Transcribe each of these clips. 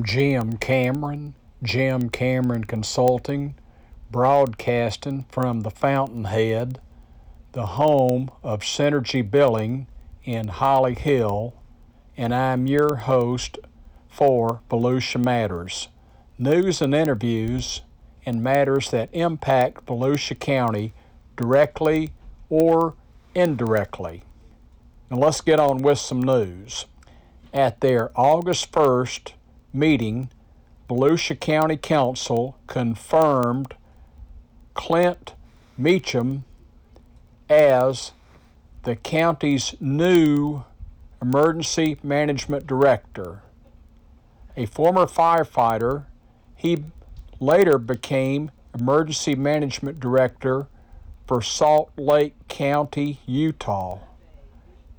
I'm Jim Cameron, Jim Cameron Consulting, broadcasting from the Fountainhead, the home of Synergy Billing in Holly Hill, and I'm your host for Volusia Matters news and interviews and matters that impact Volusia County directly or indirectly. Now let's get on with some news. At their August 1st meeting, Volusia County Council confirmed Clint Mecham as the county's new emergency management director. A former firefighter, he later became emergency management director for Salt Lake County, Utah.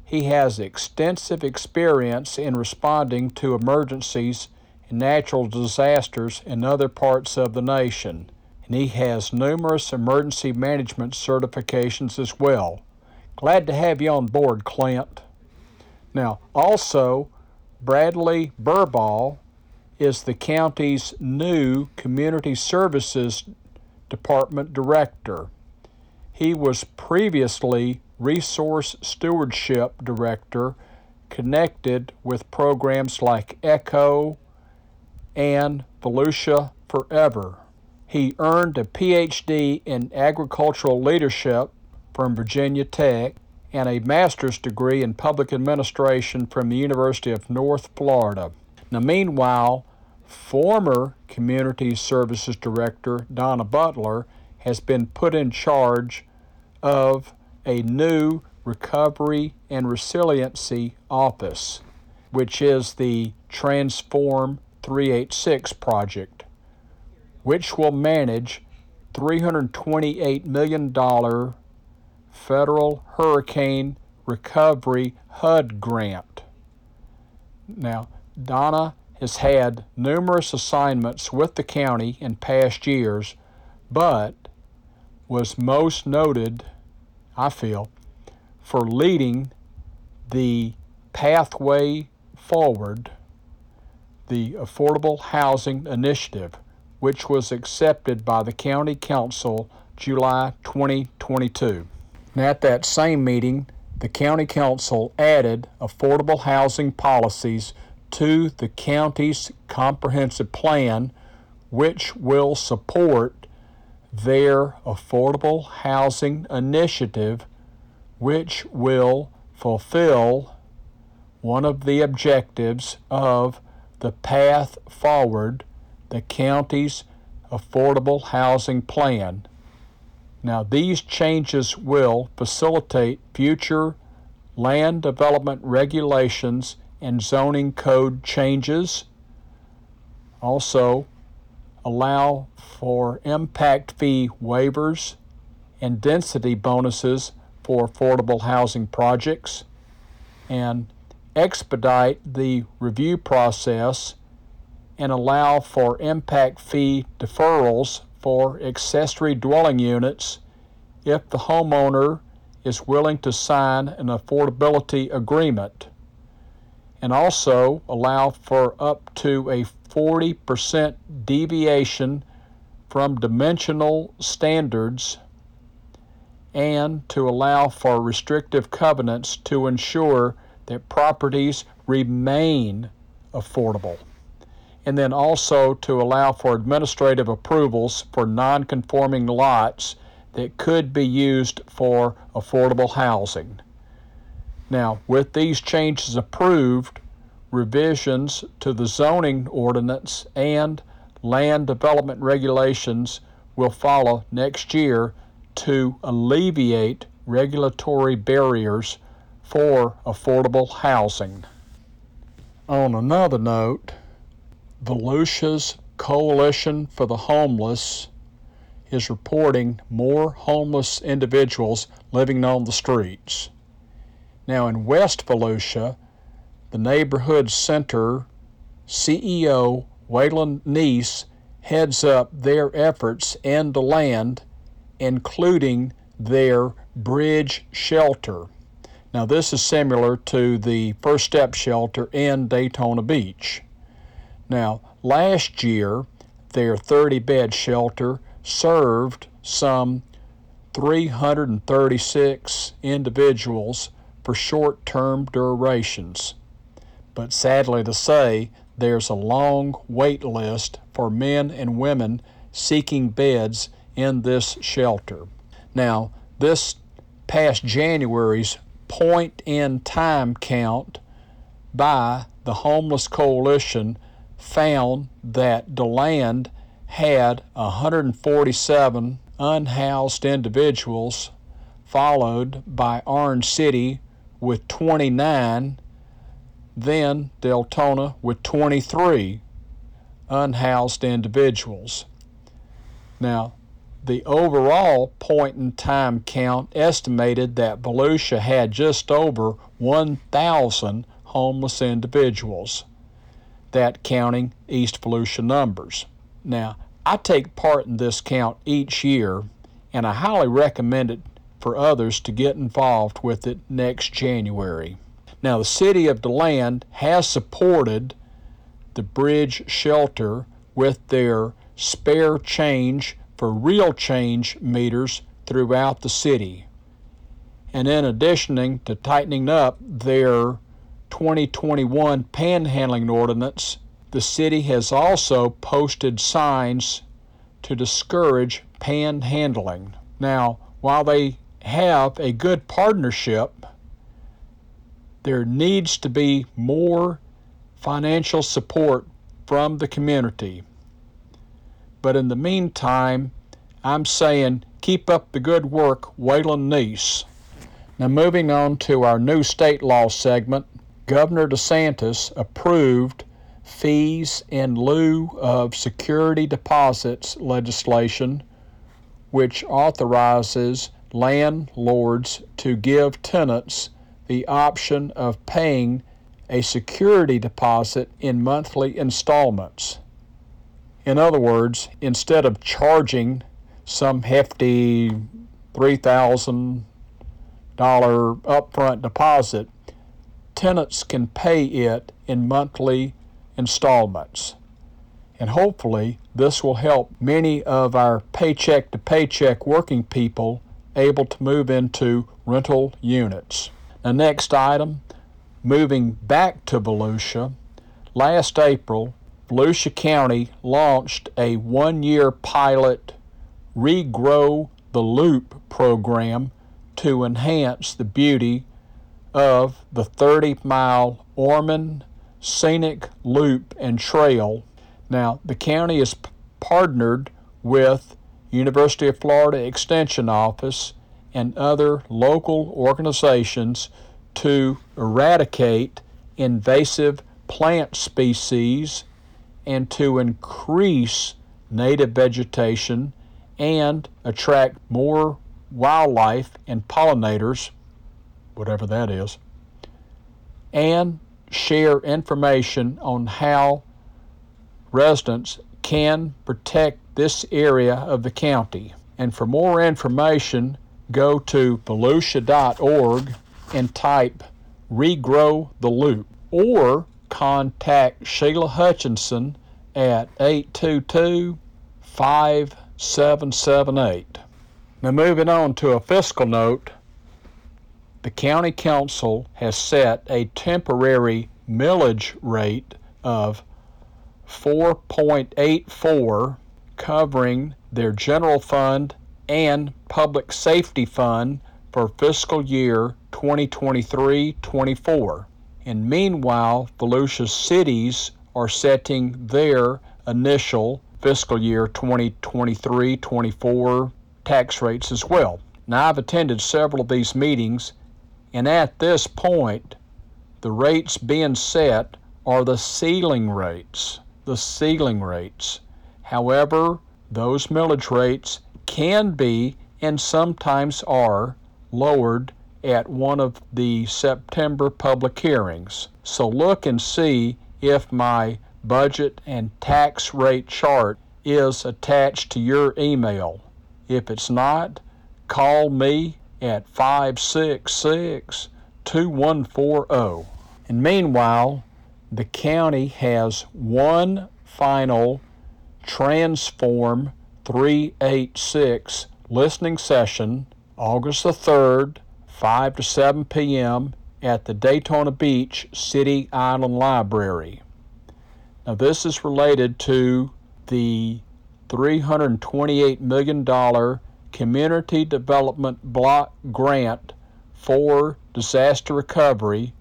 He has extensive experience in responding to emergencies natural disasters in other parts of the nation, and he has numerous emergency management certifications as well. Glad to have you on board, Clint. Now, also, Bradley Burbaugh is the county's new Community Services Department Director. He was previously Resource Stewardship Director connected with programs like ECHO and Volusia Forever. He earned a PhD in agricultural leadership from Virginia Tech and a master's degree in public administration from the University of North Florida. Now, meanwhile, former Community Services Director Donna Butler has been put in charge of a new Recovery and Resiliency Office, which is the Transform 386 project, which will manage $328 million federal hurricane recovery HUD grant. Now, Donna has had numerous assignments with the county in past years, but was most noted, I feel, for leading the pathway forward the Affordable Housing Initiative, which was accepted by the County Council July 2022. And at that same meeting, the County Council added affordable housing policies to the county's comprehensive plan, which will support their affordable housing initiative, which will fulfill one of the objectives of the path forward, the county's affordable housing plan. Now, these changes will facilitate future land development regulations and zoning code changes. Also, allow for impact fee waivers and density bonuses for affordable housing projects. And expedite the review process and allow for impact fee deferrals for accessory dwelling units if the homeowner is willing to sign an affordability agreement, and also allow for up to a 40% deviation from dimensional standards and to allow for restrictive covenants to ensure that properties remain affordable. And then also to allow for administrative approvals for non conforming lots that could be used for affordable housing. Now, with these changes approved, revisions to the zoning ordinance and land development regulations will follow next year to alleviate regulatory barriers for affordable housing. On another note, Volusia's Coalition for the Homeless is reporting more homeless individuals living on the streets. Now, in West Volusia, the Neighborhood Center CEO Wayland Neese heads up their efforts in DeLand, including their bridge shelter. Now, this is similar to the First Step Shelter in Daytona Beach. Now, last year, their 30 bed shelter served some 336 individuals for short term durations. But sadly to say, there's a long wait list for men and women seeking beds in this shelter. Now, this past January's point in time count by the Homeless Coalition found that DeLand had 147 unhoused individuals, followed by Orange City with 29, then Deltona with 23 unhoused individuals. Now, the overall point in time count estimated that Volusia had just over 1,000 homeless individuals, that counting East Volusia numbers. Now, I take part in this count each year, and I highly recommend it for others to get involved with it next January. Now, the city of DeLand has supported the bridge shelter with their spare change for real change meters throughout the city. And in addition to tightening up their 2021 panhandling ordinance, the city has also posted signs to discourage panhandling. Now, while they have a good partnership, there needs to be more financial support from the community. But in the meantime, I'm saying keep up the good work, Waylon Neese. Now, moving on to our new state law segment, Governor DeSantis approved fees in lieu of security deposits legislation, which authorizes landlords to give tenants the option of paying a security deposit in monthly installments. In other words, instead of charging some hefty $3,000 upfront deposit, tenants can pay it in monthly installments. And hopefully, this will help many of our paycheck to paycheck working people able to move into rental units. The next item, moving back to Volusia, last April, Volusia County launched a one year pilot Regrow the Loop program to enhance the beauty of the 30 mile Ormond Scenic Loop and Trail. Now, the county is partnered with University of Florida Extension Office and other local organizations to eradicate invasive plant species and to increase native vegetation and attract more wildlife and pollinators, whatever that is, and share information on how residents can protect this area of the county. And for more information, go to volusia.org and type Regrow the Loop or contact Sheila Hutchinson at 822 5778. Now, moving on to a fiscal note, the County Council has set a temporary millage rate of 4.84 covering their general fund and public safety fund for fiscal year 2023 24. And meanwhile, Volusia cities are setting their initial fiscal year 2023 24 tax rates as well. Now, I've attended several of these meetings, and at this point, the rates being set are the ceiling rates. The ceiling rates. However, those millage rates can be and sometimes are lowered at one of the September public hearings. So look and see if my budget and tax rate chart is attached to your email. If it's not, call me at 566 2140. And meanwhile, the county has one final Transform 386 listening session August the 3rd, 5 to 7 p.m. at the Daytona Beach City Island Library. Now, this is related to the $328 million Community Development Block Grant for disaster recovery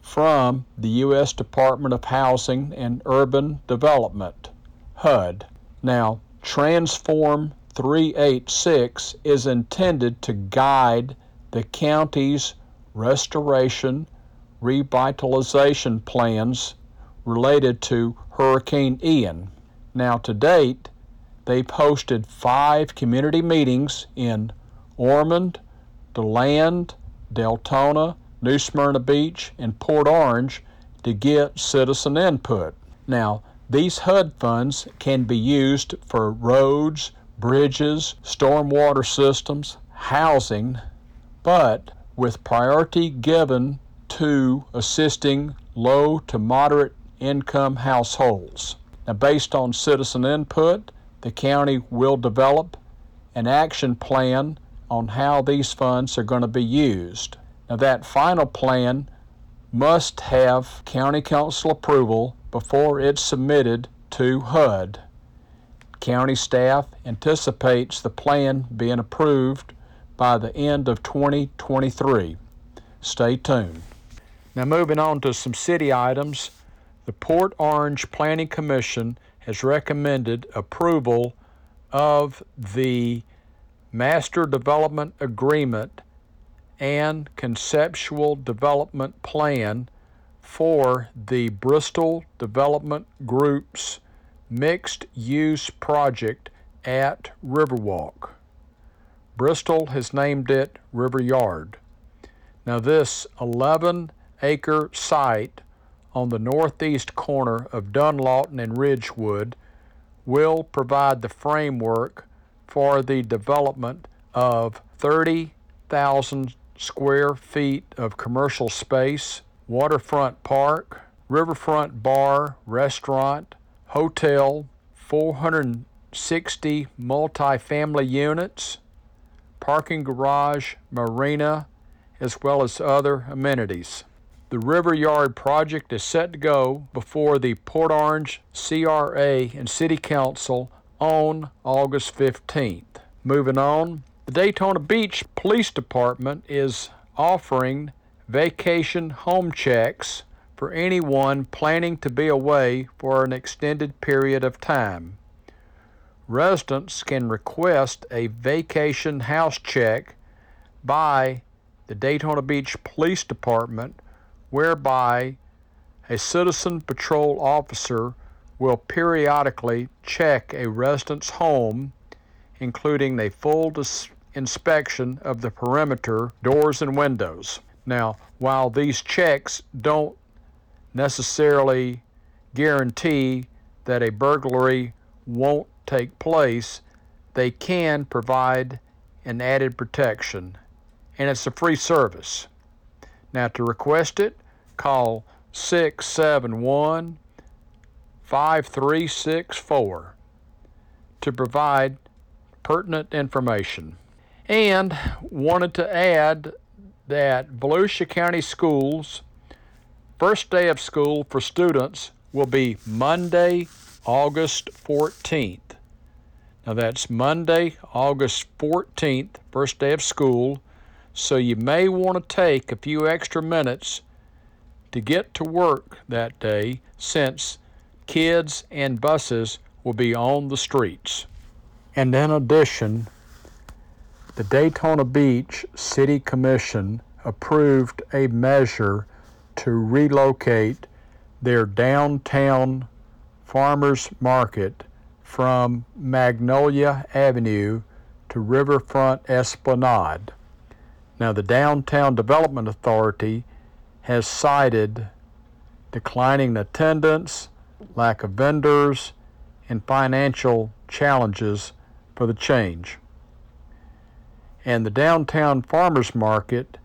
from the U.S. Department of Housing and Urban Development, HUD. Now, Transform 386 is intended to guide the county's restoration revitalization plans related to Hurricane Ian. Now, to date, they've hosted five community meetings in Ormond, DeLand, Deltona, New Smyrna Beach, and Port Orange to get citizen input. Now, these HUD funds can be used for roads, bridges, stormwater systems, housing, but with priority given to assisting low to moderate income households. Now, based on citizen input, the county will develop an action plan on how these funds are going to be used. Now, that final plan must have county council approval before it's submitted to HUD. County staff anticipates the plan being approved by the end of 2023. Stay tuned. Now, moving on to some city items, the Port Orange Planning Commission has recommended approval of the Master Development Agreement and Conceptual Development Plan for the Bristol Development Group's mixed use project at Riverwalk. Bristol has named it River Yard. Now, this 11 acre site on the northeast corner of Dunlawton and Ridgewood will provide the framework for the development of 30,000 square feet of commercial space, waterfront park, riverfront bar, restaurant, hotel, 460 multifamily units, parking garage, marina, as well as other amenities. The River Yard project is set to go before the Port Orange CRA and City Council on August 15th. Moving on, the Daytona Beach Police Department is offering vacation home checks for anyone planning to be away for an extended period of time. Residents can request a vacation house check by the Daytona Beach Police Department, whereby a citizen patrol officer will periodically check a resident's home, including a full dis- inspection of the perimeter, doors, and windows. Now, while these checks don't necessarily guarantee that a burglary won't take place, they can provide an added protection, and it's a free service. Now, to request it, call 671 5364 to provide pertinent information. And wanted to add that Volusia County Schools First day of school for students will be Monday, August 14th. Now that's Monday, August 14th, first day of school, so you may want to take a few extra minutes to get to work that day since kids and buses will be on the streets. And in addition, the Daytona Beach City Commission approved a measure to relocate their downtown farmers market from Magnolia Avenue to Riverfront Esplanade. Now, the Downtown Development Authority has cited declining attendance, lack of vendors, and financial challenges for the change. And the downtown farmers market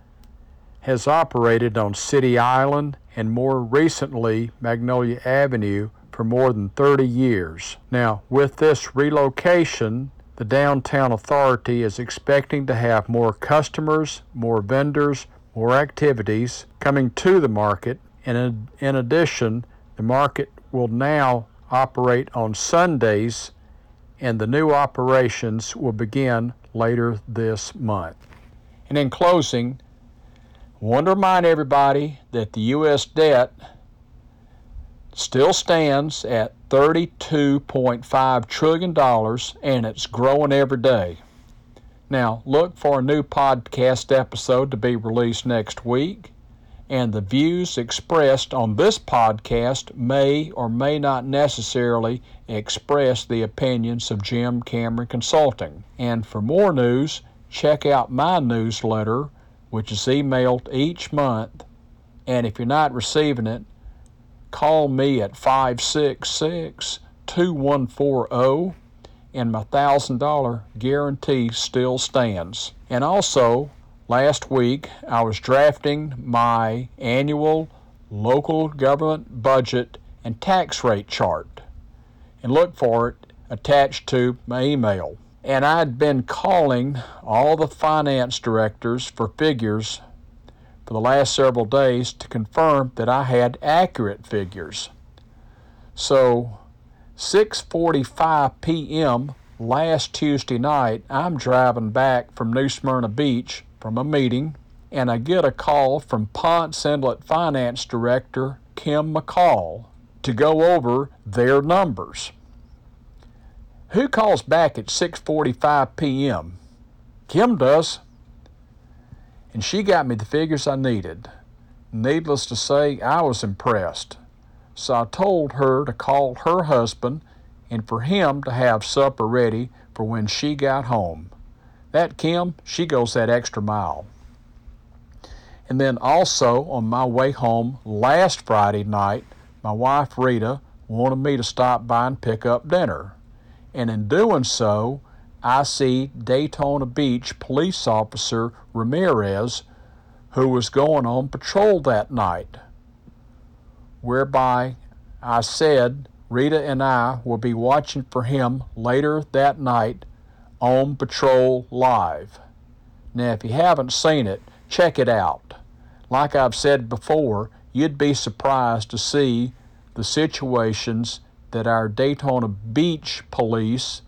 has operated on City Island and more recently Magnolia Avenue for more than 30 years. Now, with this relocation, the downtown authority is expecting to have more customers, more vendors, more activities coming to the market, and in addition, the market will now operate on Sundays and the new operations will begin later this month. And in closing, I want to remind everybody that the U.S. debt still stands at $32.5 trillion and it's growing every day. Now, look for a new podcast episode to be released next week, and the views expressed on this podcast may or may not necessarily express the opinions of Jim Cameron Consulting. And for more news, check out my newsletter which is emailed each month. And if you're not receiving it, call me at 566 2140 and my $1,000 guarantee still stands. And also, last week I was drafting my annual local government budget and tax rate chart. And look for it attached to my email and I'd been calling all the finance directors for figures for the last several days to confirm that I had accurate figures. So 6:45 p.m. last Tuesday night, I'm driving back from New Smyrna Beach from a meeting and I get a call from Ponce Inlet Finance Director Kim McCall to go over their numbers. Who calls back at 6:45 p.m.? Kim does. And she got me the figures I needed. Needless to say, I was impressed. So I told her to call her husband and for him to have supper ready for when she got home. That Kim, she goes that extra mile. And then also on my way home last Friday night, my wife Rita wanted me to stop by and pick up dinner and in doing so, I see Daytona Beach police officer Ramirez, who was going on patrol that night, whereby I said Rita and I will be watching for him later that night on Patrol Live. Now, if you haven't seen it, check it out. Like I've said before, you'd be surprised to see the situations that our Daytona Beach police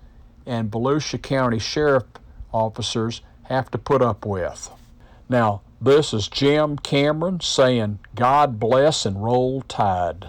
and Volusia County Sheriff officers have to put up with. Now, this is Jim Cameron saying, God bless and roll tide.